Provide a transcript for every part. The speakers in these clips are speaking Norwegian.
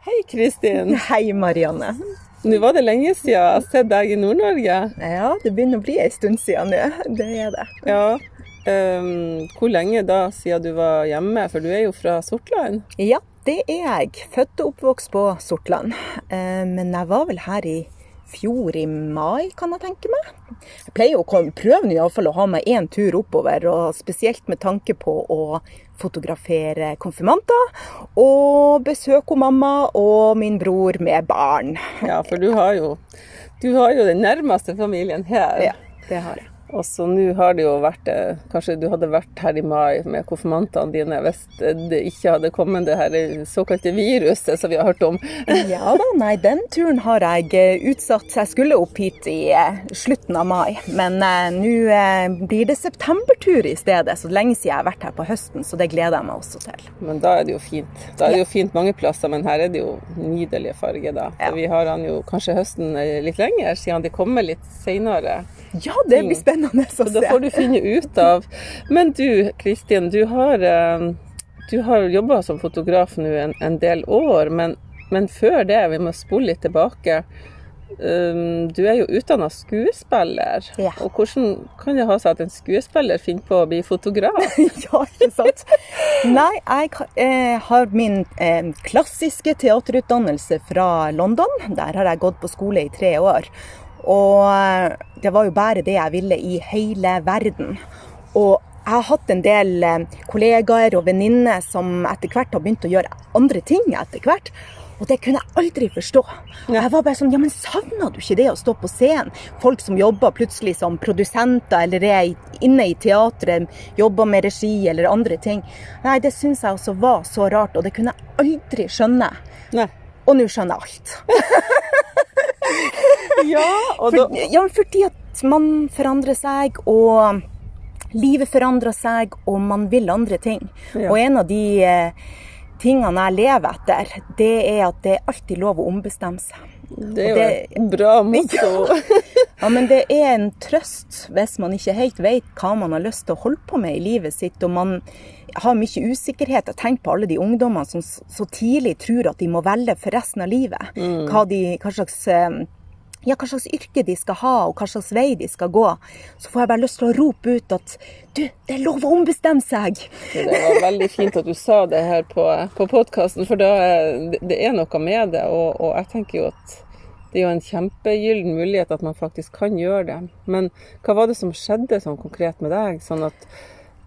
Hei, Kristin. Hei, Marianne. Nå var det lenge siden jeg har sett deg i Nord-Norge. Ja, det begynner å bli en stund siden nå. Det er det. Ja. Um, hvor lenge da siden du var hjemme? For du er jo fra Sortland? Ja, det er jeg. Født og oppvokst på Sortland. Uh, men jeg var vel her i fjor i mai, kan jeg tenke meg. Jeg pleier å prøve iallfall å ha meg én tur oppover, og spesielt med tanke på å fotografere konfirmanter og besøke mamma og min bror med barn. Ja, for du har jo, du har jo den nærmeste familien her. Ja, det har jeg. Og så nå har det jo vært eh, Kanskje du hadde vært her i mai med konfirmantene dine hvis det ikke hadde kommet det her såkalte viruset som vi har hørt om. Ja da, nei, den turen har jeg eh, utsatt. Jeg skulle opp hit i eh, slutten av mai. Men eh, nå eh, blir det septembertur i stedet. Så lenge siden jeg har vært her på høsten, så det gleder jeg meg også til. Men da er det jo fint. Da er det jo fint mange plasser, men her er det jo nydelige farger, da. Ja. vi har han jo kanskje høsten litt lenger, siden de kommer litt seinere. Ja, det blir spennende å Så da får du finne ut av Men du, Kristin, du har, eh, du har jobba som fotograf nå en, en del år, men, men før det, vi må spole litt tilbake. Um, du er jo utdanna skuespiller. Ja. Og hvordan kan det ha seg at en skuespiller finner på å bli fotograf? Ja, ikke sant? Nei, jeg eh, har min eh, klassiske teaterutdannelse fra London. Der har jeg gått på skole i tre år. Og eh, det var jo bare det jeg ville i hele verden. Og jeg har hatt en del eh, kollegaer og venninner som etter hvert har begynt å gjøre andre ting etter hvert. Og det kunne jeg aldri forstå. Og jeg var bare sånn, ja, men Savna du ikke det å stå på scenen? Folk som jobber plutselig som produsenter eller er inne i teatret, jobber med regi eller andre ting. Nei, det syns jeg også var så rart, og det kunne jeg aldri skjønne. Nei. Og nå skjønner jeg alt. Ja, For, ja, fordi at man forandrer seg, og livet forandrer seg, og man vil andre ting. Ja. Og en av de eh, tingene jeg lever etter, det er at det er alltid lov å ombestemme seg. Det er jo det- et bra motto. Ja, men det er en trøst hvis man ikke helt vet hva man har lyst til å holde på med i livet sitt, og man har mye usikkerhet. Jeg tenker på alle de ungdommene som så tidlig tror at de må velge for resten av livet. Hva, de, hva, slags, eh, ja, hva slags yrke de skal ha, og hva slags vei de skal gå. Så får jeg bare lyst til å rope ut at du, det er lov å ombestemme seg! Det var veldig fint at du sa det her på, på podkasten, for da, det- det er noe med det. Og, og jeg tenker jo at det er jo en kjempegyllen mulighet at man faktisk kan gjøre det. Men hva var det som skjedde sånn konkret med deg? Sånn at,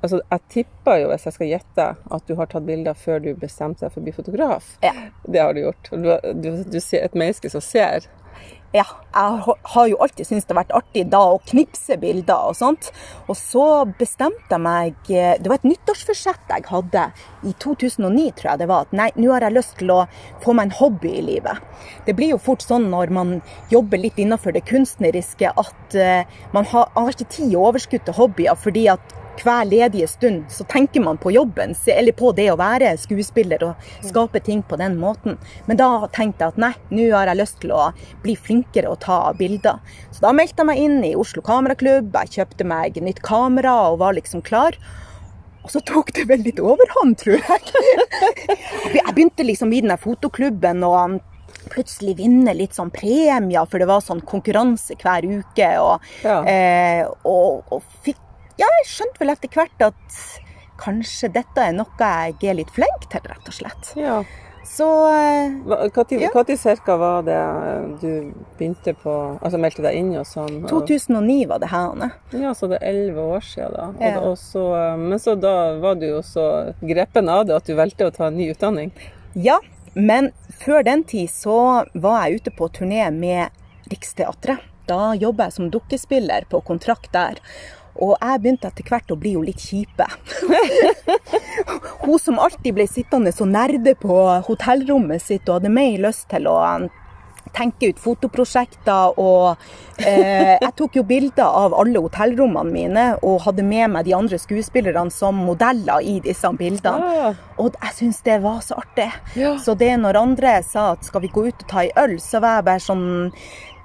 altså, jeg tipper jo, hvis jeg skal gjette, at du har tatt bilder før du bestemte deg for å bli fotograf. Ja. Det har du gjort. Du, du, du ser et menneske som ser. Ja, jeg har jo alltid syntes det har vært artig da å knipse bilder og sånt. Og så bestemte jeg meg eh, Det var et nyttårsforsett jeg hadde i 2009, tror jeg det var. At nei, nå har jeg lyst til å få meg en hobby i livet. Det blir jo fort sånn når man jobber litt innenfor det kunstneriske, at eh, man har, har ikke tid og overskudd til hobbyer fordi at hver ledige stund så tenker man på jobben, eller på det å være skuespiller og skape ting på den måten. Men da tenkte jeg at nei, nå har jeg lyst til å bli flinkere å ta bilder. Så da meldte jeg meg inn i Oslo Kameraklubb, jeg kjøpte meg nytt kamera og var liksom klar. Og så tok det vel litt overhånd, tror jeg. Jeg begynte liksom i den der fotoklubben og plutselig vinne litt sånn premier, for det var sånn konkurranse hver uke. Og, Ja. eh, og, og fikk Ja, jeg skjønte vel etter hvert at kanskje dette er noe jeg er litt flink til, rett og slett. Ja. Så Når tid, Ja. ca. var det du begynte på Altså meldte deg inn og sånn? Og, 2009 var det her. Anne. Ja, så det er elleve år siden da. Og, Ja. og så, men så da var du jo så grepen av det at du valgte å ta en ny utdanning. Ja, men før den tid så var jeg ute på turné med Riksteatret. Da jobba jeg som dukkespiller på kontrakt der. Og jeg begynte etter hvert å bli jo litt kjipe. Hun som alltid ble sittende så nerde på hotellrommet sitt og hadde mer lyst til å tenke ut fotoprosjekter. Og eh, jeg tok jo bilder av alle hotellrommene mine og hadde med meg de andre skuespillerne som modeller i disse bildene. Ah, Og jeg syns det var så artig. Ja. Så det når andre sa at skal vi gå ut og ta en øl, så var jeg bare sånn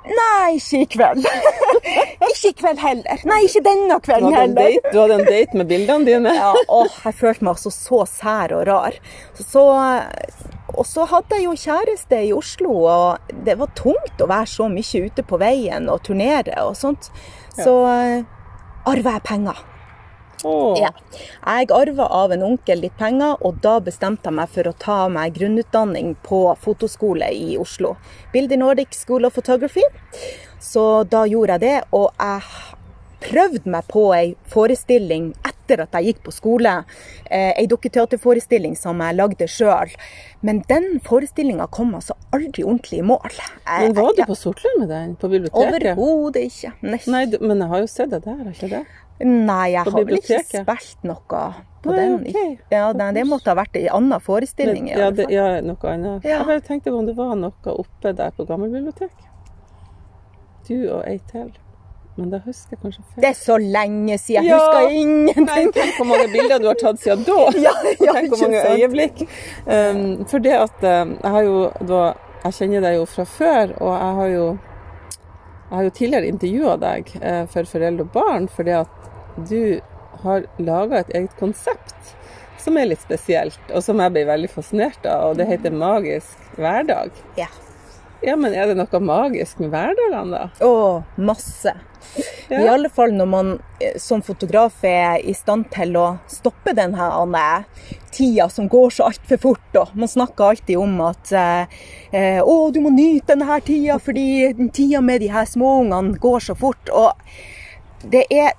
Nei, ikke i kveld. ikke i kveld heller. Nei, ikke denne kvelden heller. date, du hadde en date med bildene dine? Ja, åh, jeg følte meg altså så sær og rar. Så, og så hadde jeg jo kjæreste i Oslo, og det var tungt å være så mye ute på veien og turnere og sånt. Så ja. arva jeg penger. Åh. Ja. Jeg arva av en onkel litt penger, og da bestemte jeg meg for å ta meg grunnutdanning på fotoskole i Oslo. Bilder Nordic School of Photography. Så da gjorde jeg det, og jeg prøvde meg på ei forestilling etter at jeg gikk på skole. Eh, ei dukketeaterforestilling som jeg lagde sjøl. Men den forestillinga kom altså aldri ordentlig i mål. Jeg- Men var du på Sortland med den? På biblioteket? Overhodet ikke. Nei, Nei, men jeg har jo sett det der, har ikke det? Nei, jeg har vel ikke spilt noe på Nei, den. ok. Ja, nei, det måtte ha vært en annen forestilling. Men, ja, det, ja, noe annet. Ja. Jeg bare tenkte på om det var noe oppe der på Gammelbiblioteket. Du og ei til. Men da husker jeg kanskje feil. Det er så lenge siden. Jeg Ja. husker Nei, ingenting. tenk hvor mange bilder du har tatt siden da! Ja, ja, tenk hvor mange sant? øyeblikk. Um, for det at um, jeg har jo da, Jeg kjenner deg jo fra før, og jeg har jo jeg har jo tidligere intervjua deg eh, for foreldre og barn fordi at du har laga et eget konsept som er litt spesielt, og som jeg ble veldig fascinert av, og det heter Magisk hverdag. Ja. Ja, men er det noe magisk med hverdagene, da? Å, masse. Ja. I alle fall når man eh, som fotograf er i stand til å stoppe den her tida som går så altfor fort. Og man snakker alltid om at eh, eh, å, du må nyte denne tida, fordi den tida med de her småungene går så fort. Og det er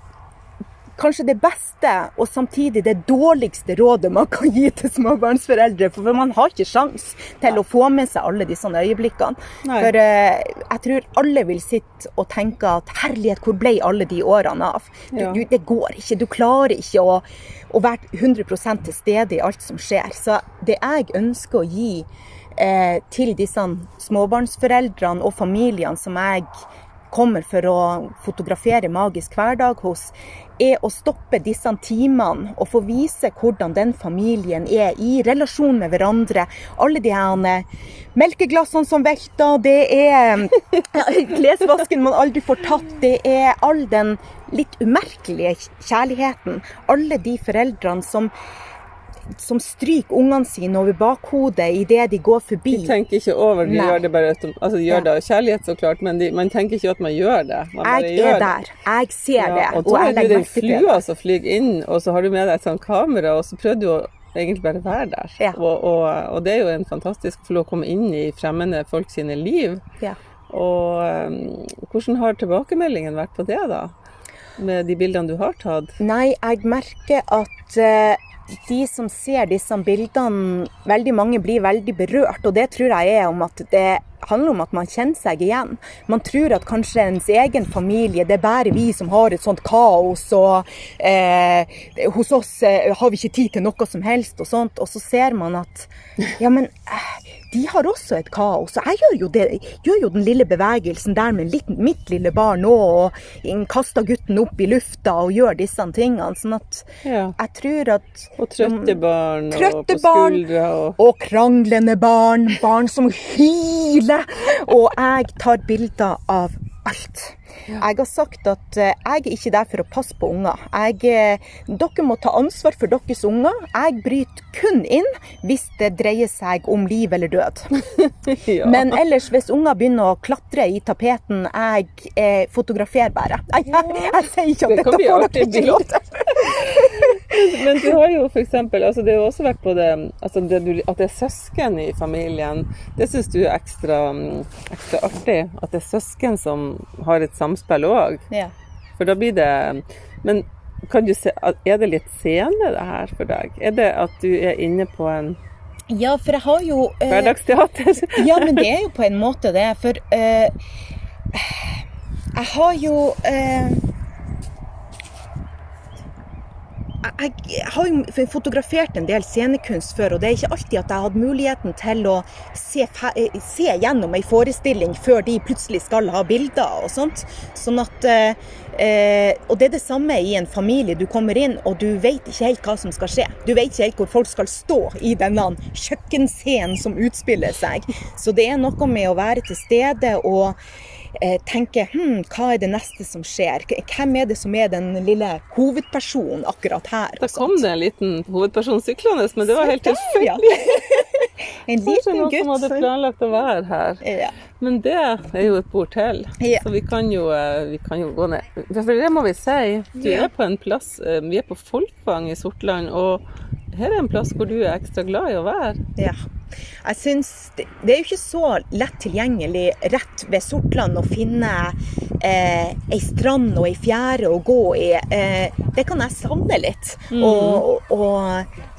kanskje det beste og samtidig det dårligste rådet man kan gi til småbarnsforeldre. For man har ikke sjans til å få med seg alle disse øyeblikkene. Nei. For eh, jeg tror alle vil sitte og tenke at herlighet, hvor ble alle de årene av? Du, Ja. du, det går ikke. Du klarer ikke å, å være 100 til stede i alt som skjer. Så det jeg ønsker å gi eh, til disse småbarnsforeldrene og familiene som jeg kommer for å fotografere magisk hverdag hos, er å stoppe disse timene og få vise hvordan den familien er i relasjon med hverandre. Alle de her eh, melkeglassene som velter, det er klesvasken man aldri får tatt, det er all den litt umerkelige kjærligheten. Alle de foreldrene som som stryker ungene sine over bakhodet idet de går forbi. De tenker ikke over, de Nei. gjør det bare altså, de gjør Ja. det av kjærlighet, så klart, men de, man tenker ikke at man gjør det. Man Jeg er det. der. Jeg ser det. Ja, og og da er du den det. flua som flyr inn, og så har du med deg et sånt kamera, og så prøver du å egentlig bare være der. Ja. Og, og, og det er jo en fantastisk å få lov å komme inn i fremmede folk sine liv. Ja. Og um, hvordan har tilbakemeldingen vært på det, da? Med de bildene du har tatt? Nei, jeg merker at eh, de som ser disse bildene, veldig mange blir veldig berørt. Og det tror jeg er om at det handler om at man kjenner seg igjen. Man tror at kanskje ens egen familie, det er bare vi som har et sånt kaos, og eh, hos oss eh, har vi ikke tid til noe som helst og sånt. Og så ser man at ja, men eh, de har også et kaos. Og jeg gjør jo, det, gjør jo den lille bevegelsen der med litt, mitt lille barn nå, og kaster gutten opp i lufta og gjør disse tingene. Sånn at Ja. jeg tror at Og trøtte barn, og Trøtte på barn. skuldra og og kranglende barn, barn som hyler. Og jeg tar bilder av alt. Jeg har sagt at eh, jeg er ikke der for å passe på unger. Jeg, eh, dere må ta ansvar for deres unger. Jeg bryter kun inn hvis det dreier seg om liv eller død. ja. Men ellers, hvis unger begynner å klatre i tapeten, jeg eh, fotograferer bare. Jeg, jeg, jeg sier ikke at det dette får dere ikke lov til. Men du har jo eksempel, altså det har jo også vært på det, altså det du, at det er søsken i familien. Det syns du er ekstra, ekstra artig? At det er søsken som har et samspill òg? Ja. For da blir det Men kan du se, er det litt senere, det her for deg? Er det at du er inne på en ja, for jeg har jo eh, hverdagsteater? Ja, men det er jo på en måte det. For eh, jeg har jo eh, jeg, har jo fotografert en del scenekunst før, og det er ikke alltid at jeg har hatt muligheten til å se, eh, se gjennom ei forestilling før de plutselig skal ha bilder og sånt. Sånn at eh, eh, Og det er det samme i en familie. Du kommer inn, og du vet ikke helt hva som skal skje. Du vet ikke helt hvor folk skal stå i denne kjøkkenscenen som utspiller seg. Så det er noe med å være til stede og eh, tenke hm, hva er det neste som skjer? Hvem er det som er den lille hovedpersonen akkurat her? Da kom det en liten hovedperson syklende, men det var helt Ja. tilfeldig. En Kanskje liten noen som hadde planlagt å være her. Ja. Men det er jo et bord til, Ja. så vi kan, jo, eh, vi kan jo gå ned. For det må vi si, du Ja. er på en plass, eh, vi er på Folkvang i Sortland, og her er en plass hvor du er ekstra glad i å være. Ja. Jeg synes det, er jo ikke så lett tilgjengelig rett ved Sortland å finne eh, ei strand og ei fjære å gå i. Eh, det kan jeg savne litt. Og, og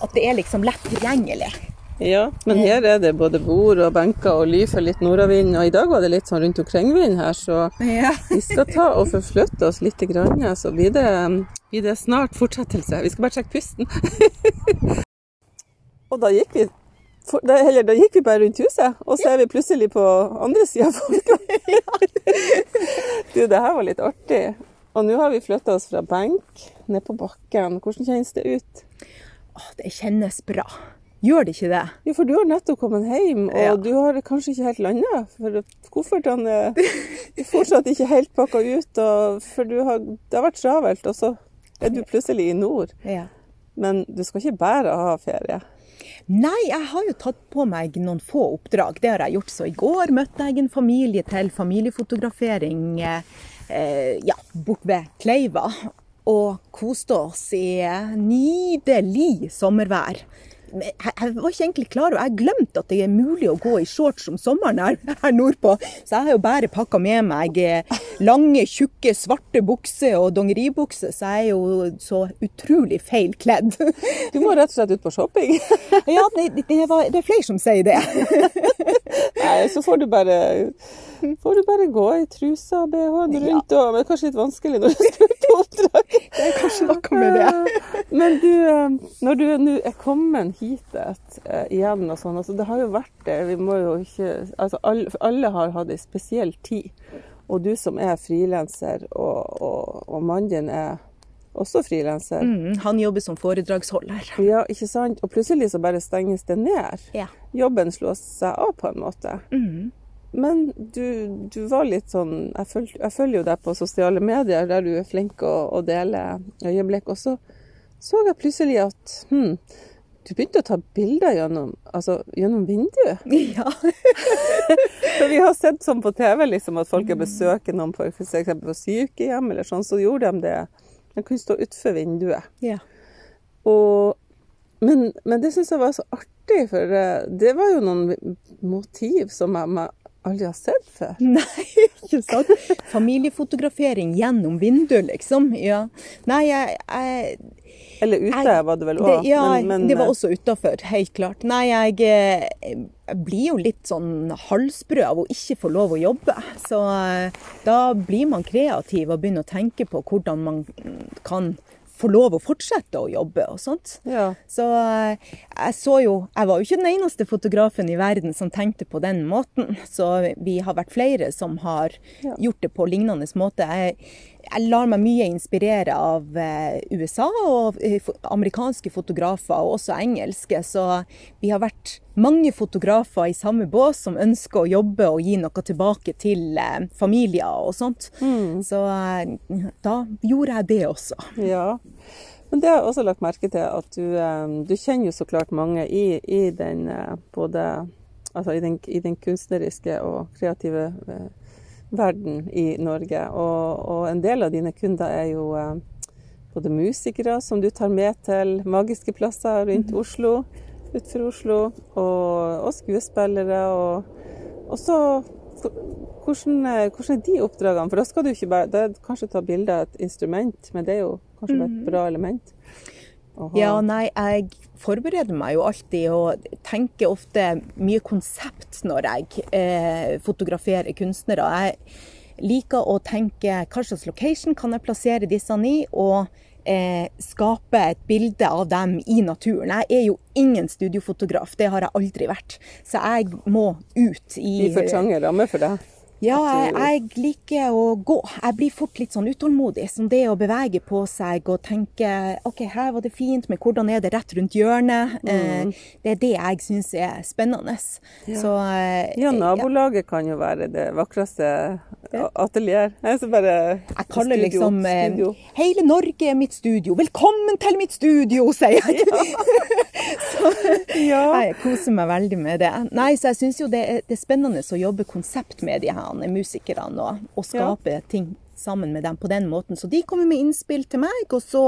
at det er liksom lett tilgjengelig. Ja, men her er det både bord og benker og ly for litt nordavind, og i dag var det litt sånn rundt omkring-vind her, så Ja. vi skal ta og forflytte oss litt, grann, så blir det, blir det snart fortsettelse. Vi skal bare trekke pusten. og da gikk vi for, da, eller, da gikk vi bare rundt huset, og så er vi plutselig på andre sida av folka. du, det her var litt artig. Og nå har vi flytta oss fra benk ned på bakken. Hvordan kjennes det ut? Åh, det kjennes bra. Gjør det ikke det? Jo, for du har nettopp kommet hjem, og Ja. du har kanskje ikke helt landa. For koffertene er fortsatt ikke helt pakka ut, for du har, det har vært travelt, og så er du plutselig i nord. Ja. Men du skal ikke bare ha ferie. Nei, jeg har jo tatt på meg noen få oppdrag. Det har jeg gjort. Så i går møtte jeg en familie til familiefotografering eh, ja, bort ved Kleiva. Og koste oss i nydelig sommervær. Jeg, jeg var ikke egentlig klar over, jeg glemte at det er mulig å gå i shorts om sommeren her, her nordpå. Så jeg har jo bare pakka med meg eh, lange, tjukke, svarte bukser og dongeribukser. Så jeg er jo så utrolig feil kledd. Du må rett og slett ut på shopping. Ja, det, det, var, det er flere som sier det. Nei, så får du bare Får du bare gå i trusa og BH-en Ja. rundt, og, men det er kanskje litt vanskelig når du skal ut på oppdrag. Det er kanskje noe med det. Men du, eh, når du nå er kommet hit et, eh, igjen og sånn, altså det har jo vært det, vi må jo ikke Altså alle, alle har hatt ei spesiell tid. Og du som er frilanser, og, og, og mannen din er også frilanser. Mm, han jobber som foredragsholder. Ja, ikke sant? Og plutselig så bare stenges det ned. Ja. Jobben slås seg av på en måte. Mm. Men du, du var litt sånn jeg, føl, jeg følger jo deg på sosiale medier, der du er flink å, å dele øyeblikk. Og så så jeg plutselig at hm, du begynte å ta bilder gjennom, altså, gjennom vinduet. Ja. For vi har sett sånn på TV liksom, at folk besøker noen på, på sykehjem, eller sånn, så gjorde de det. De kunne stå utenfor vinduet. ja. Og, men, men det syns jeg var så artig, for eh, det var jo noen motiv som jeg, jeg aldri har sett før. Nei, ikke sant? Familiefotografering gjennom vinduet, liksom. Ja. Nei, jeg, jeg Eller ute Jeg- var det vel òg. Ja, men, men, det var også utafor, helt klart. Nei, jeg, eh, jeg blir jo litt sånn halsbrød av å ikke få lov å jobbe. Så eh, da blir man kreativ og begynner å tenke på hvordan man kan få lov å fortsette å jobbe og sånt. Ja. Så eh, jeg så jo Jeg var jo ikke den eneste fotografen i verden som tenkte på den måten. Så vi har vært flere som har Ja. gjort det på lignende måte. Jeg, jeg lar meg mye inspirere av eh, USA og eh, amerikanske fotografer, og også engelske. Så vi har vært mange fotografer i samme bås som ønsker å jobbe og gi noe tilbake til eh, familier og sånt. Så eh, da gjorde jeg det også. ja. Men det har jeg også lagt merke til, at du, eh, du kjenner jo så klart mange i, i den eh, både Altså i den, i den kunstneriske og kreative eh, verden i Norge. Og, og en del av dine kunder er jo eh, både musikere som du tar med til magiske plasser rundt Oslo, utenfor Oslo, og, og skuespillere. Og, og så hvordan, hvordan er de oppdragene? For da skal du ikke bare det er kanskje ta bilde av et instrument, men det er jo kanskje det er et bra element. Aha. Ja, nei, jeg forbereder meg jo alltid og tenker ofte mye konsept når jeg eh, fotograferer kunstnere. Jeg liker å tenke hva slags location kan jeg plassere disse i, og eh, skape et bilde av dem i naturen. Jeg er jo ingen studiofotograf, det har jeg aldri vært. Så jeg må ut i I for trange rammer for deg. Ja, jeg, jeg liker å gå. Jeg blir fort litt sånn utålmodig. Som det å bevege på seg og tenke OK, her var det fint, men hvordan er det rett rundt hjørnet? Eh, det er det jeg syns er spennende. Så eh, Ja, nabolaget kan jo være det vakreste atelier. Jeg bare Jeg kaller studio, liksom eh, studio. Hele Norge er mitt studio. Velkommen til mitt studio, sier jeg. Ja. Jeg koser meg veldig med det. Nei, så jeg syns jo det er, det er spennende å jobbe konsept med de her musikerne og, og skape ting sammen med dem på den måten. Så de kommer med innspill til meg, og så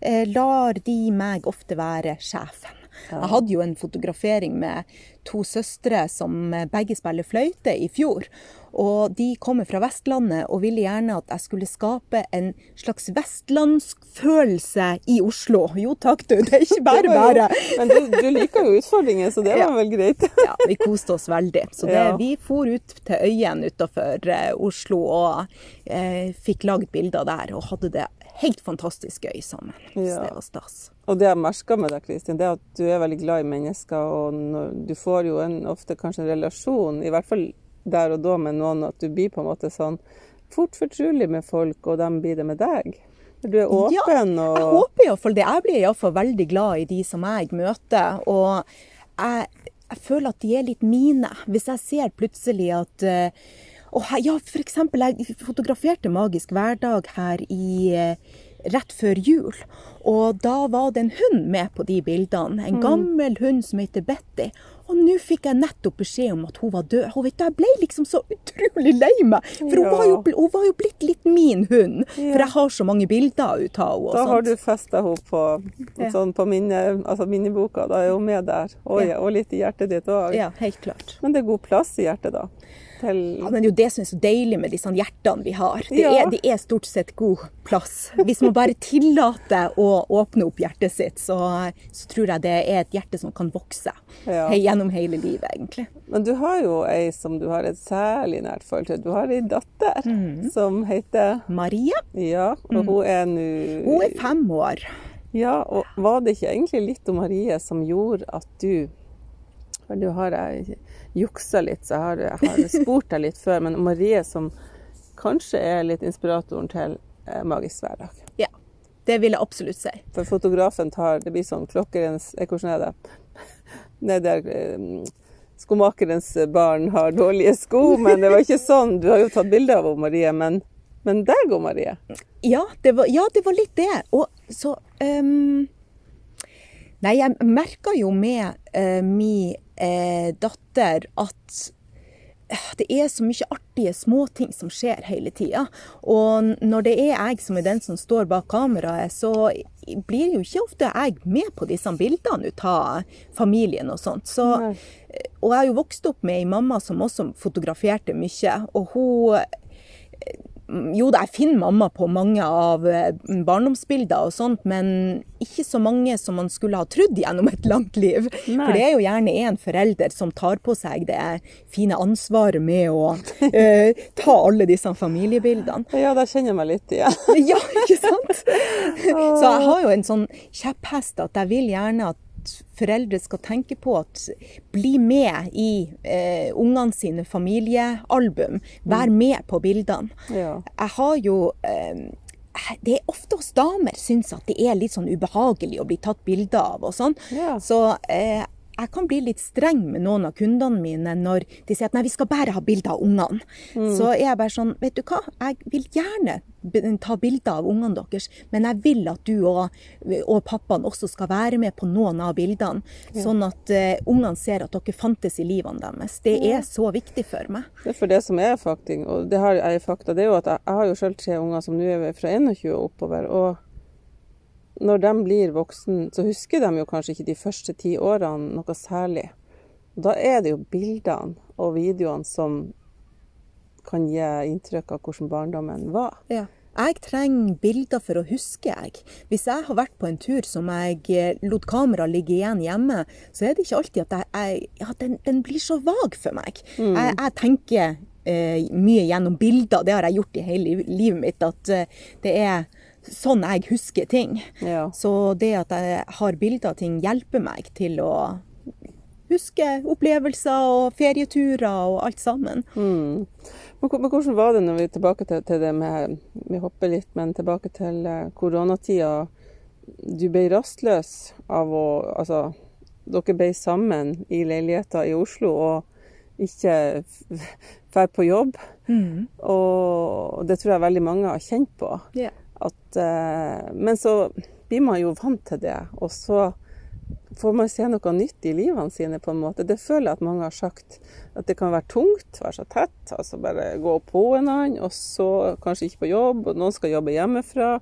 eh, lar de meg ofte være sjefen. Jeg hadde jo en fotografering med to søstre som eh, begge spiller fløyte i fjor. Og de kommer fra Vestlandet og ville gjerne at jeg skulle skape en slags vestlandsk følelse i Oslo. Jo takk, du. Det er ikke bare bare. Men du, du liker jo utfordringer, så det var Ja. vel greit. Ja, vi koste oss veldig. Så det, Ja. vi for ut til Øyen utenfor eh, Oslo og eh, fikk lagd bilder der. Og hadde det helt fantastisk gøy sammen. Ja. det var stas. Og det jeg merker med deg, Kristin, det er at du er veldig glad i mennesker. Og du får jo en, ofte kanskje en relasjon, i hvert fall der og da med noen, at du blir på en måte sånn fort fortrolig med folk, og de blir det med deg. Du er Ja, åpen og Jeg håper iallfall det. Jeg blir iallfall veldig glad i de som jeg møter. Og jeg, jeg føler at de er litt mine. Hvis jeg ser plutselig at eh, og her- ja, eksempel, jeg fotograferte Magisk hverdag her i eh, rett før jul. Og da var det en hund med på de bildene. En gammel hund som heter Betty. Og nå fikk jeg nettopp beskjed om at hun var død. Og vet du, Jeg ble liksom så utrolig lei meg. For hun, var jo, hun var jo blitt litt min hund. Ja. For jeg har så mange bilder ut av henne. Da Da har du festa henne på, Ja. sånn på minne, altså minneboka. Da er hun med der. Og, Ja. og litt i hjertet ditt òg. Ja, helt klart. Men det er god plass i hjertet, da. Til Ja, men det er jo det som er så deilig med disse hjertene vi har. Det, Ja. er, det er stort sett god plass. Hvis man bare tillater å åpne opp hjertet sitt, så, så tror jeg det er et hjerte som kan vokse Ja. gjennom hele livet, egentlig. Men du har jo ei som du har et særlig nært forhold til. Du har ei datter mm. som heter Maria, Ja, og hun er nå hun er fem år. Ja, og var det ikke egentlig litt om Marie som gjorde at du nå har jeg juksa litt, så jeg har, jeg har spurt deg litt før, men Marie som kanskje er litt inspiratoren til eh, Magisk hverdag. Ja, det vil jeg absolutt si. For fotografen tar Det blir sånn klokkerens eh, Hvordan er det? Det er der eh, skomakerens barn har dårlige sko, men det var ikke sånn. Du har jo tatt bilde av Marie, men, men der går Marie. Ja, det var, ja, det var litt det. Og så ehm, Nei, jeg merker jo med uh, min eh, datter at eh, det er så mye artige småting som skjer hele tida. Og når det er jeg som er den som står bak kameraet, så blir jo ikke ofte jeg med på disse bildene ut av familien og sånt. Så, og jeg har jo vokst opp med ei mamma som også fotograferte mye. Og hun jo da, jeg finner mamma på mange av eh, barndomsbilder og sånt, men ikke så mange som man skulle ha trodd gjennom et langt liv. Nei. For det er jo gjerne en forelder som tar på seg det fine ansvaret med å eh, ta alle disse familiebildene. Ja, der kjenner jeg meg litt igjen. Ja, ikke sant? Så jeg har jo en sånn kjepphest at jeg vil gjerne at foreldre skal tenke på at bli med i eh, ungene sine familiealbum. Vær med på bildene. Ja. Jeg har jo eh, det er ofte hos damer syns at det er litt sånn ubehagelig å bli tatt bilde av og sånn. Ja. Så eh, jeg kan bli litt streng med noen av kundene mine når de sier at nei, vi skal bare ha bilder av ungene. Så er jeg bare sånn, vet du hva, jeg vil gjerne ta bilder av ungene deres, men jeg vil at du og, og pappaen også skal være med på noen av bildene, sånn at uh, ungene ser at dere fantes i livene deres. Det er så viktig for meg. Det er for det som er fakting, og det har jeg fakta, det er jo at jeg, jeg har jo selv tre unger som nå er fra 21 og oppover. og når de blir voksen, så husker de jo kanskje ikke de første ti årene noe særlig. Da er det jo bildene og videoene som kan gi inntrykk av hvordan barndommen var. Ja. Jeg trenger bilder for å huske, jeg. Hvis jeg har vært på en tur som jeg eh, lot kamera ligge igjen hjemme, så er det ikke alltid at jeg, jeg Ja, den, den blir så vag for meg. Jeg, jeg tenker eh, mye gjennom bilder. Det har jeg gjort i hele livet mitt. At eh, det er sånn jeg husker ting. Ja. Så det at jeg har bilder av ting, hjelper meg til å huske opplevelser og ferieturer og alt sammen. Mm. Men, men hvordan var det når vi er tilbake til, til det med Vi hopper litt, men tilbake til eh, koronatida. Du ble rastløs av å Altså, dere ble sammen i leiligheter i Oslo, og ikke drar på jobb. Mm. Og det tror jeg veldig mange har kjent på. Yeah. At, eh, men så blir man jo vant til det, og så får man se noe nytt i livene sine, på en måte. Det føler jeg at mange har sagt. At det kan være tungt, være så tett. Altså bare gå på en annen, og så kanskje ikke på jobb, og noen skal jobbe hjemmefra.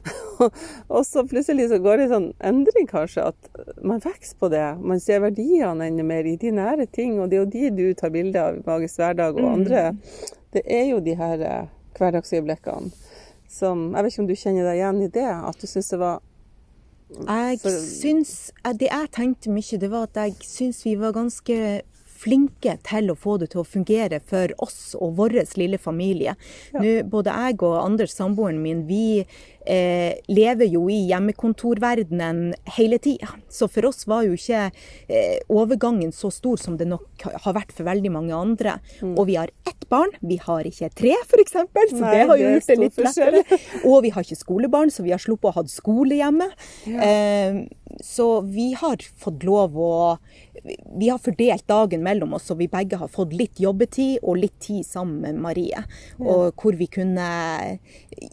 og så plutselig så går det en sånn endring, kanskje, at man vokser på det. Man ser verdiene enda mer i de nære ting, og det er jo de du tar bilde av i Magisk hverdag og andre. Mm. Det er jo de her eh, hverdagsøyeblikkene som Jeg vet ikke om du kjenner deg igjen i det? At du syns det var jeg syns Det jeg tenkte mye, det var at jeg syns vi var ganske flinke til å få det til å fungere for oss og vår lille familie. Ja. Nå, både jeg og Anders, samboeren min, vi eh, lever jo i hjemmekontorverdenen hele tida. Så for oss var jo ikke eh, overgangen så stor som det nok har vært for veldig mange andre. Mm. Og vi har ett barn, vi har ikke tre f.eks., så Nei, det har jo gjort det litt lettere. Og vi har ikke skolebarn, så vi har sluppet å ha skole hjemme. Ja. Eh, så vi har fått lov å vi har fordelt dagen mellom oss, så vi begge har fått litt jobbetid og litt tid sammen med Marie. Og hvor vi kunne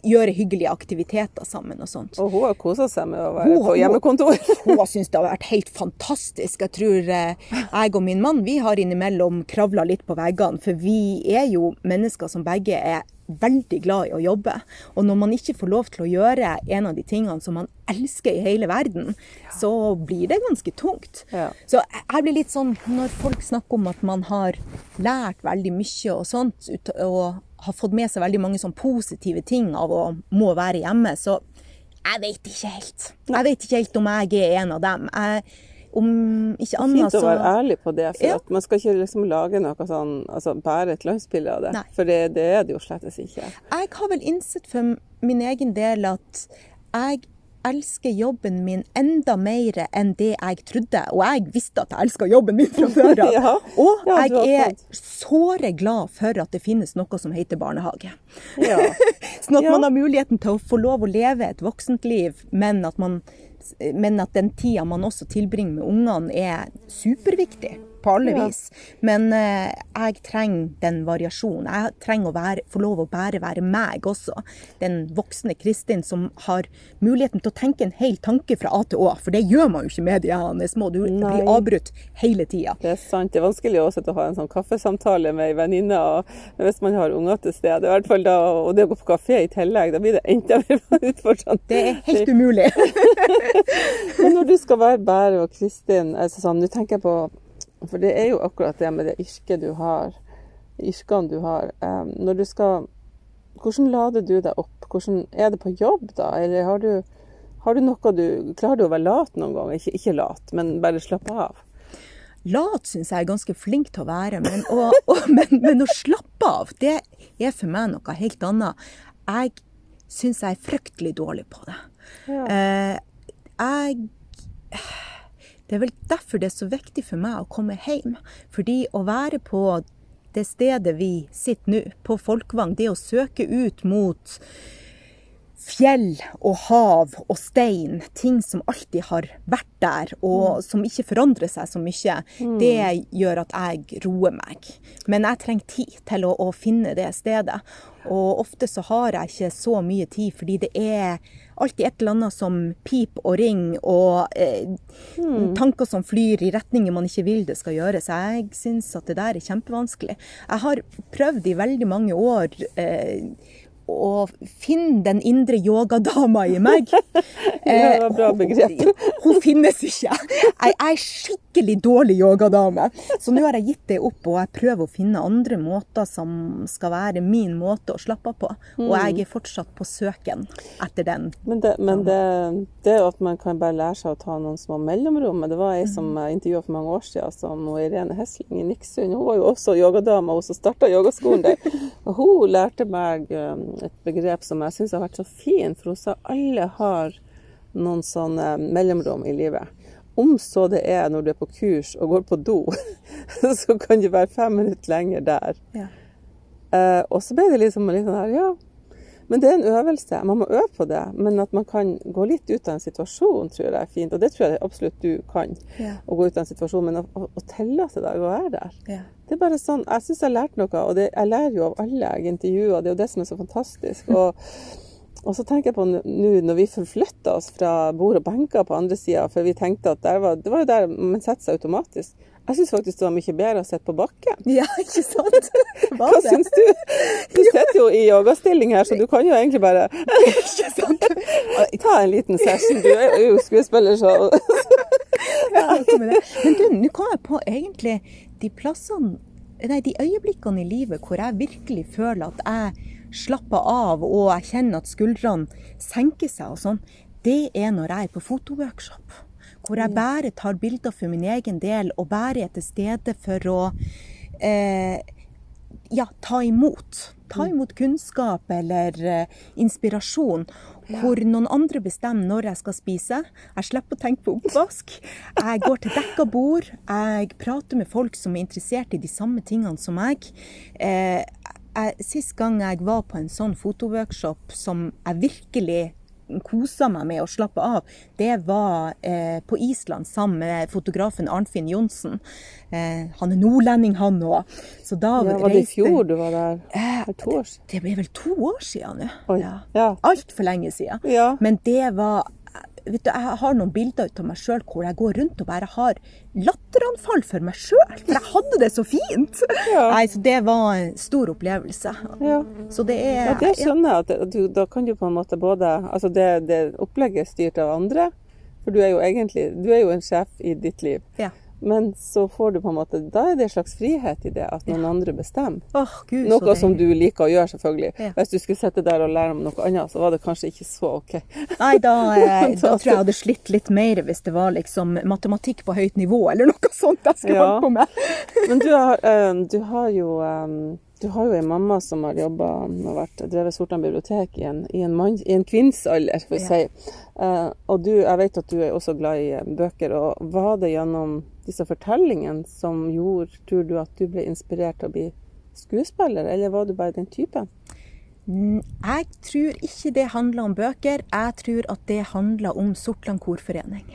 gjøre hyggelige aktiviteter sammen og sånt. Og hun har kosa seg med å være hun, på hjemmekontor? Hun, hun syns det har vært helt fantastisk. Jeg tror eh, jeg og min mann vi har innimellom kravla litt på veggene, for vi er jo mennesker som begge er veldig glad i å jobbe. Og når man ikke får lov til å gjøre en av de tingene som man elsker i hele verden, ja. så blir det ganske tungt. Ja. Så jeg blir litt sånn når folk snakker om at man har lært veldig mye og sånt, og har fått med seg veldig mange sånn positive ting av å må være hjemme, så jeg vet ikke helt. Jeg vet ikke helt om jeg er en av dem. Jeg om ikke annet så Fint å være ærlig på det. For ja. man skal ikke liksom lage noe sånn, altså bære et glansbilde av det. Nei. For det, det, er det jo slettes ikke. Jeg har vel innsett for min egen del at jeg elsker jobben min enda mer enn det jeg trodde. Og jeg visste at jeg elska jobben min fra før av. ja. Og ja, jeg er såre glad for at det finnes noe som heter barnehage. Ja. sånn at man har muligheten til å få lov å leve et voksent liv, men at man men at den tida man også tilbringer med ungene er superviktig på alle ja. vis. Men eh, jeg trenger den variasjonen. Jeg trenger å være, få lov å bare være meg også. Den voksne Kristin som har muligheten til å tenke en hel tanke fra A til Å. For det gjør man jo ikke med de her små. Du Nei. blir avbrutt hele tida. Det er sant. Det er vanskelig også å ha en sånn kaffesamtale med ei venninne hvis man har unger til stede. I hvert fall da, og det å gå på kafé i tillegg, da blir det enda mer utfordrende. Det er helt umulig. Men når du skal være Bære og Kristin, altså sånn, nå tenker jeg på for det er jo akkurat det med det yrket du har, yrkene du har. Når du skal Hvordan lader du deg opp? Hvordan, er det på jobb, da? Eller har du, har du noe du Klarer du å være lat noen gang? Ikke, ikke lat, men bare slappe av? Lat syns jeg er ganske flink til å være, men å, å, men, men å slappe av, det er for meg noe helt annet. Jeg syns jeg er fryktelig dårlig på det. Ja. Uh, jeg det er vel derfor det er så viktig for meg å komme hjem. Fordi å være på det stedet vi sitter nå, på Folkvang, det å søke ut mot fjell og hav og stein, ting som alltid har vært der, og mm. som ikke forandrer seg så mye, mm. det gjør at jeg roer meg. Men jeg trenger tid til å, å, finne det stedet. Og ofte så har jeg ikke så mye tid, fordi det er alltid et eller annet som piper og ringer, og eh, mm. tanker som flyr i retninger man ikke vil det skal gjøre. Så jeg syns at det der er kjempevanskelig. Jeg har prøvd i veldig mange år eh, å finne den indre yogadama i meg. ja, det var bra begrep. hun, hun, finnes ikke. Jeg er skikkelig dårlig yogadame. Så nå har jeg gitt det opp, og jeg prøver å finne andre måter som skal være min måte å slappe av på. Og jeg mm. er fortsatt på søken etter den. Men det, men det, det at man kan bare lære seg å ta noen små mellomrom Det var ei som mm. jeg intervjua for mange år siden, som Irene Hesling i Niksund. Hun var jo også yogadama, hun som starta yogaskolen der. Og hun lærte meg um, et begrep som jeg syns har vært så fint, for hun sa alle har noen sånne mellomrom i livet. Om så det er når du er på kurs og går på do, så kan du være fem minutter lenger der. Ja. Eh, og så ble det liksom litt sånn her, ja. Men det er en øvelse. Man må øve på det. Men at man kan gå litt ut av en situasjon, tror jeg er fint. Og det tror jeg absolutt du kan. Ja. Å gå ut av en situasjon, men å, å, å tillate deg å være der. Ja. Det er bare sånn, Jeg syns jeg har lært noe, og det, jeg lærer jo av alle jeg intervjuer. Det er jo det som er så fantastisk. Og, og så tenker jeg på nå når vi forflytta oss fra bord og benker på andre sida, for vi tenkte at var, det var jo der man setter seg automatisk. Jeg syns faktisk det var mye bedre å sitte på bakken. Ja, ikke sant? Hva det. syns du? Du sitter jo i yogastilling her, så du kan jo egentlig bare Ikke sant? ta en liten session. Du er jo skuespiller, så Ja. Men du, nå kom jeg på egentlig de plassene Nei, de øyeblikkene i livet hvor jeg virkelig føler at jeg slapper av og jeg kjenner at skuldrene senker seg og sånn, det er når jeg er på fotoworkshop. Hvor jeg bare tar bilder for min egen del og bare er til stede for å eh, ja, ta imot. Ta imot kunnskap eller eh, inspirasjon. Hvor noen andre bestemmer når jeg skal spise. Jeg slipper å tenke på oppvask. Jeg går til dekka bord. Jeg prater med folk som er interessert i de samme tingene som meg. Eh, jeg, sist gang jeg var på en sånn fotoworkshop som jeg virkelig kosa meg med å slappe av, det var eh, på Island sammen med fotografen Arnfinn Johnsen. Eh, han er nordlending, han òg. Så da ja, Var det i fjor du var der? Eh, For to år siden? Det ble vel to år siden nå. Ja. Ja. Altfor lenge siden. Ja. Men det var vet du, Jeg har noen bilder ut av meg sjøl hvor jeg går rundt og bare har latteranfall for meg sjøl. For jeg hadde det så fint! Ja. Nei, så Det var en stor opplevelse. Ja. Så det er Ja, det skjønner jeg. At du, da kan du på en måte både Altså, det, det opplegget er styrt av andre. For du er jo egentlig Du er jo en sjef i ditt liv. Ja. Men så får du på en måte Da er det en slags frihet i det at noen andre bestemmer. Oh, Gud, Noe som du liker å gjøre, selvfølgelig. Ja. Hvis du skulle sitte der og lære om noe annet, så var det kanskje ikke så OK. Nei, da, eh, da tror jeg jeg hadde slitt litt mer hvis det var liksom matematikk på høyt nivå, eller noe sånt jeg skulle Ja. holdt på med. Men du har, eh, du har jo eh, du har jo en mamma som har jobba og vært, drevet Sortland bibliotek i en, i en, mann, i en kvinnsalder, får vi Ja. si. Eh, og du, jeg vet at du er også glad i eh, bøker. og Var det gjennom disse fortellingene som gjorde, tror du, at du ble inspirert til å bli skuespiller, eller var du bare den typen? Jeg tror ikke det handler om bøker, jeg tror at det handler om Sortland korforening.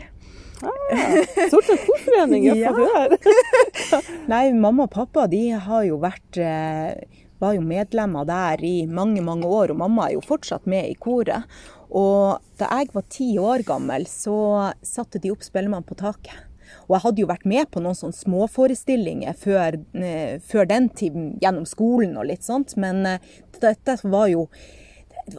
Sortland korforening, ja! Nei, mamma og pappa de har jo vært eh, var jo medlemmer der i mange, mange år, og mamma er jo fortsatt med i koret. Og da jeg var ti år gammel, så satte de opp Spellemann på taket. Og jeg hadde jo vært med på noen sånne småforestillinger før, eh, før den tiden, gjennom skolen og litt sånt, men eh, dette var jo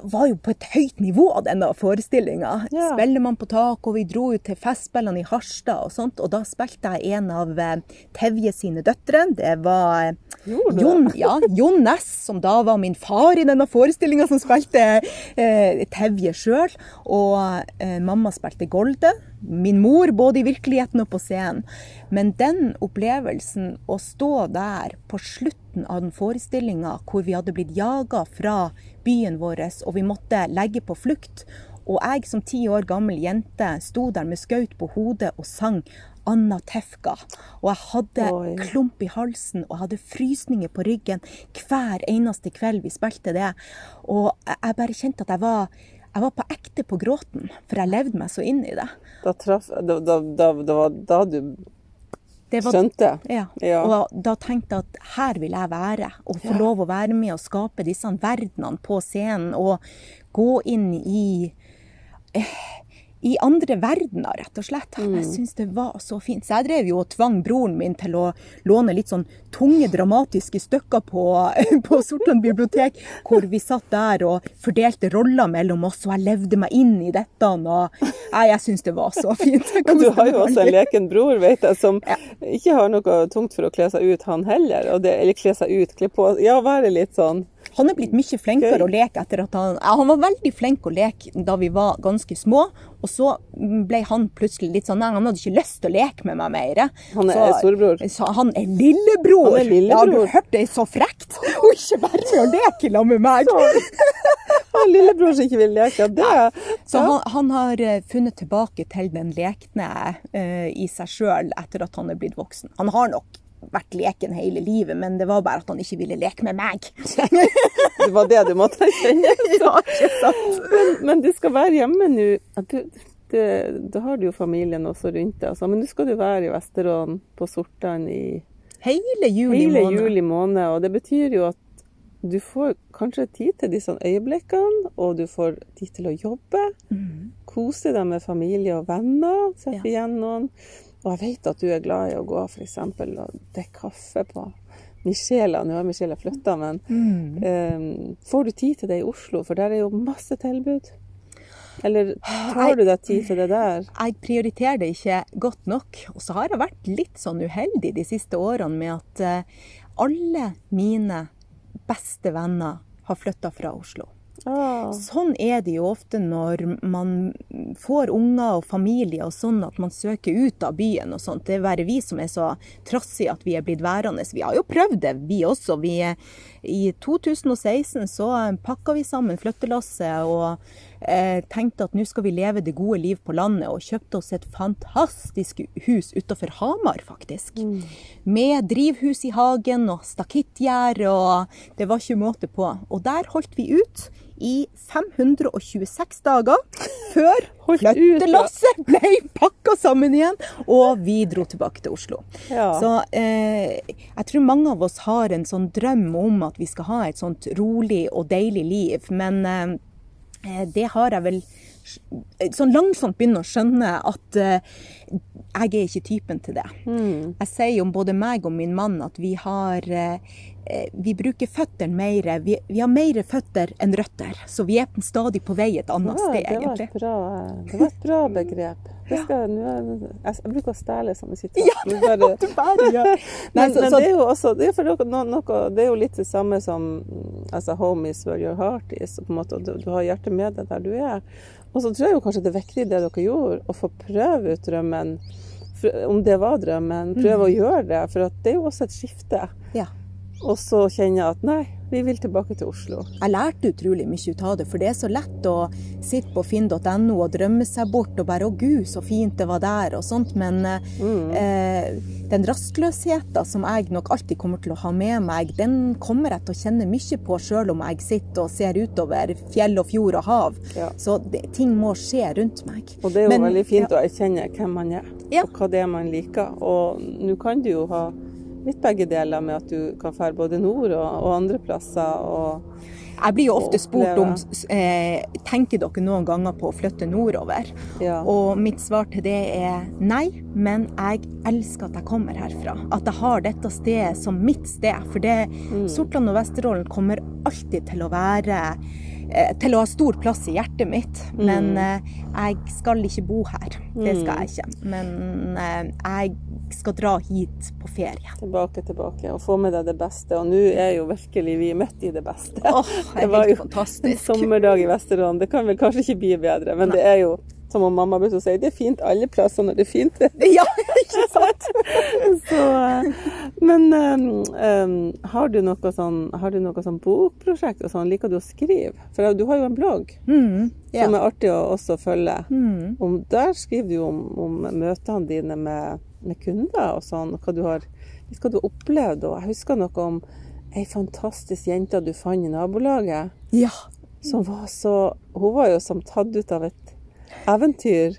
var jo på et høyt nivå, denne forestillinga. Ja. Spellemann på tak, og vi dro ut til Festspillene i Harstad og sånt. Og da spilte jeg en av eh, Tevje sine døtre. Det var eh, Jon, ja, Jon Ness, som da var min far i denne forestillinga, som spilte eh, Tevje sjøl. Og eh, mamma spilte Golde. Min mor, både i virkeligheten og på scenen. Men den opplevelsen, å stå der på slutten av den forestillinga hvor vi hadde blitt jaga fra byen vår, og vi måtte legge på flukt, og jeg som ti år gammel jente sto der med skaut på hodet og sang Anna Tefka. Og jeg hadde Oi. klump i halsen og hadde frysninger på ryggen hver eneste kveld vi spilte det. Og jeg jeg bare kjente at jeg var, jeg var på ekte på gråten, for jeg levde meg så inn i det. Da, traff, da, da, da, det du var, skjønte? ja. Ja. Og da tenkte jeg at her vil jeg være, og få lov å være med og skape disse verdenene på scenen. Og gå inn i eh, i andre verdener, rett og slett. Mm. Jeg syns det var så fint. Så jeg drev jo og tvang broren min til å låne litt sånn tunge, dramatiske stykker på, på Sortland bibliotek, hvor vi satt der og fordelte roller mellom oss, og jeg levde meg inn i dette. Og, jeg, jeg syns det var så fint. Men du har jo også en leken bror, vet jeg, som ikke har noe tungt for å kle seg ut, han heller. Det, eller kle seg ut, kle på Ja, være litt sånn. Han er blitt mye flinkere å leke etter at han Han var veldig flink å leke da vi var ganske små, og så ble han plutselig litt sånn Nei, han hadde ikke lyst til å leke med meg mer. Han er Så- storebror. Så han er lillebror. Han er lillebror. Ja, du hørte det så frekt! Og ikke være med å leke sammen med meg. Han lillebror som ikke vil leke. Det Så ja. han, han har eh, funnet tilbake til den lekne uh, i seg sjøl etter at han er blitt voksen. Han har nok vært leken hele livet, men det var bare at han ikke ville leke med meg. Det var det du måtte erkjenne. ja, ikke sant? Men, men du skal være hjemme nå. Da har du jo familien også rundt deg. Altså. Men nå skal du være i Vesterålen på Sortland i Hele juli hele juli måned. Og det betyr jo at du får kanskje tid til disse øyeblikkene, og du får tid til å jobbe. Mm. Kose deg med familie og venner. Treffe igjen noen. Og jeg vet at du er glad i å gå f.eks. og drikke kaffe på Michela. Nå har Michela flytta, men Mm. eh, får du tid til det i Oslo? For der er jo masse tilbud. Eller tar du deg tid til det der? Jeg prioriterer det ikke godt nok. Og så har jeg vært litt sånn uheldig de siste årene med at eh, alle mine beste venner har flytta fra Oslo. Ah, Sånn er det jo ofte når man får unger og familie og sånn at man søker ut av byen og sånt. Det er bare vi som er så trassige at vi er blitt værende. Vi har jo prøvd det, vi også. Vi, I 2016 så pakka vi sammen flyttelasset og eh, tenkte at nå skal vi leve det gode liv på landet, og kjøpte oss et fantastisk hus utafor Hamar, faktisk. Med drivhus i hagen og stakittgjerde, og det var ikke måte på. Og der holdt vi ut i 526 dager før flyttelasset ble pakka sammen igjen, og vi dro tilbake til Oslo. Ja. Så eh, jeg tror mange av oss har en sånn drøm om at vi skal ha et sånt rolig og deilig liv, men eh, eh, det har jeg vel sånn langsomt begynner å skjønne at uh, jeg er ikke typen til det. mm. Jeg sier om både meg og min mann at vi har eh, Vi bruker føttene mer. Vi, vi har mer føtter enn røtter. Så vi er stadig på vei et annet Ja, sted, det, var bra, det var et bra begrep. Det skal, jeg, jeg bruker å stjele sånne sitat. Ja, Du Du bare gjør. Nei, Men, så, men det er jo også det er, noe, noe, det er jo litt det samme som mm, altså, home is where your heart is. Måte, du, du har hjertet med deg der du er. Og så tror jeg kanskje det er viktig det dere gjorde, å få prøve ut drømmen. Om det var drømmen. Prøve å gjøre det. For det er jo også et skifte. ja. Og så kjenne at nei, vi vil tilbake til Oslo. Jeg lærte utrolig mye ut av det, for det er så lett å sitte på finn.no og drømme seg bort og bare 'Å gud, så fint det var der', og sånt. Men eh, den rastløsheten som jeg nok alltid kommer til å ha med meg, den kommer jeg til å kjenne mye på, sjøl om jeg sitter og ser utover fjell og fjord og hav. Ja. Så det, ting må skje rundt meg. Og det er jo Men- veldig fint ja. å erkjenne hvem man er, Ja. og hva det er man liker. Og nå kan du jo ha litt begge deler med at du kan fære både nord og, og andre plasser. Og, Jeg blir jo ofte spurt om eh, tenker dere noen ganger på å flytte nordover. ja. Og mitt svar til det er nei, men jeg elsker at jeg kommer herfra. At jeg har dette stedet som mitt sted. For det, Sortland og Vesterålen kommer alltid til å være eh, til å ha stor plass i hjertet mitt. Men eh, jeg skal ikke bo her. Det skal jeg ikke. Men eh, skal dra hit på ferie. Tilbake, tilbake, og få med deg det beste. Og nå er jo virkelig vi midt i det beste. Åh, det var jo fantastisk. En sommerdag i Vesterålen. Det kan vel kanskje ikke bli bedre, men det er jo som om mamma brukte å si, det er fint alle plasser når det er fint. Ja, ikke sant? Så, eh, men um, um, har du noe sånn, har du noe sånn bokprosjekt og sånn? Liker du å skrive? For du har jo en blogg Mm, yeah. som er artig å også følge. Mm. Om, der skriver du om, om møtene dine med, med kunder og sånn, og hva du har, hva du har opplevd. Og jeg husker noe om ei fantastisk jente du fant i nabolaget, ja. som var så Hun var jo som tatt ut av et eventyr.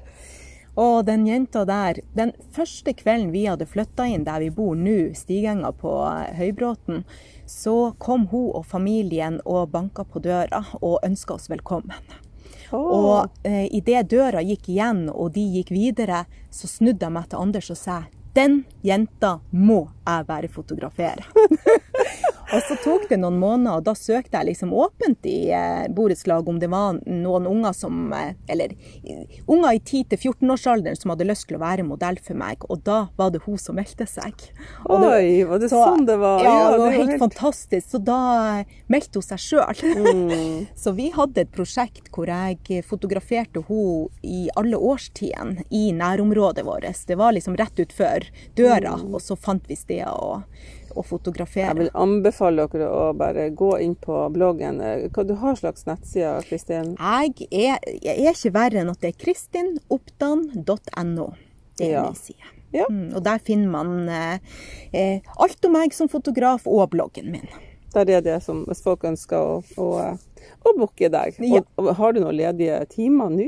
Og den jenta der, den første kvelden vi hadde flytta inn der vi bor nå, Stigenga på eh, Høybråten, så kom hun og familien og banka på døra og ønska oss velkommen. Og eh, idet døra gikk igjen og de gikk videre, så snudde jeg meg til Anders og sa den jenta må jeg bare fotografere. og så tok det noen måneder, og da søkte jeg liksom åpent i eh, borettslag om det var noen unger som eh, Eller unger i 10-14-årsalderen som hadde lyst til å være modell for meg, og da var det hun som meldte seg. Og det- Oi, var det så- sånn det var? Ja, det er var helt, helt fantastisk. Så da eh, meldte hun seg sjøl. Mm. Så vi hadde et prosjekt hvor jeg fotograferte henne i alle årstidene i nærområdet vårt. Det var liksom rett utfor døra, og så fant vi steder å, fotografere. Jeg vil anbefale dere å bare gå inn på bloggen. Hva du har slags nettsider, Kristin? Jeg er, jeg er ikke verre enn at det er kristinoppdan.no. Det er Ja. min side. Ja. Mm, og der finner man eh, eh, alt om meg som fotograf og bloggen min. Der er det som hvis folk ønsker å, å, å booke deg. Ja. Og, og har du noen ledige timer nå?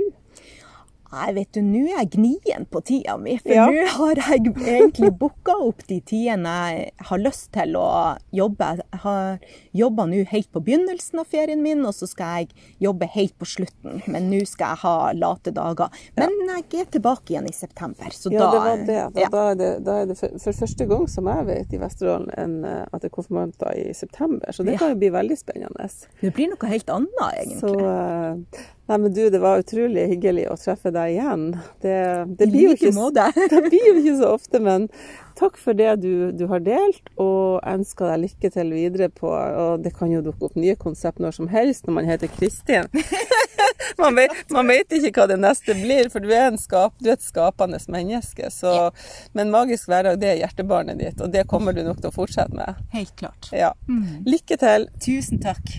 Nei, vet du, nå er jeg gnien på tida mi. For Ja. nå har jeg egentlig booka opp de tidene jeg har lyst til å jobbe. Jeg har jobba nå helt på begynnelsen av ferien min, og så skal jeg jobbe helt på slutten. Men nå skal jeg ha late dager. Men jeg er tilbake igjen i september, så Ja, da det var det. Da, ja. da, er det da er det for, for første gang som jeg vet i Vesterålen en, eh, at det er konfirmanter i september. Så det Ja. kan jo bli veldig spennende. Det blir noe helt annet, egentlig. Så eh, Nei, men du, det var utrolig hyggelig å treffe deg igjen. Det, det, blir, jo ikke, det blir jo ikke så ofte, men takk for det du, du har delt, og ønsker deg lykke til videre på Og det kan jo dukke opp nye konsept når som helst når man heter Kristin. man, vet, man vet ikke hva det neste blir, for du er, en skap, du er et skapende menneske. Så, Men Magisk hverdag, det er hjertebarnet ditt, og det kommer du nok til å fortsette med. Helt klart. Ja. Lykke til. Tusen takk.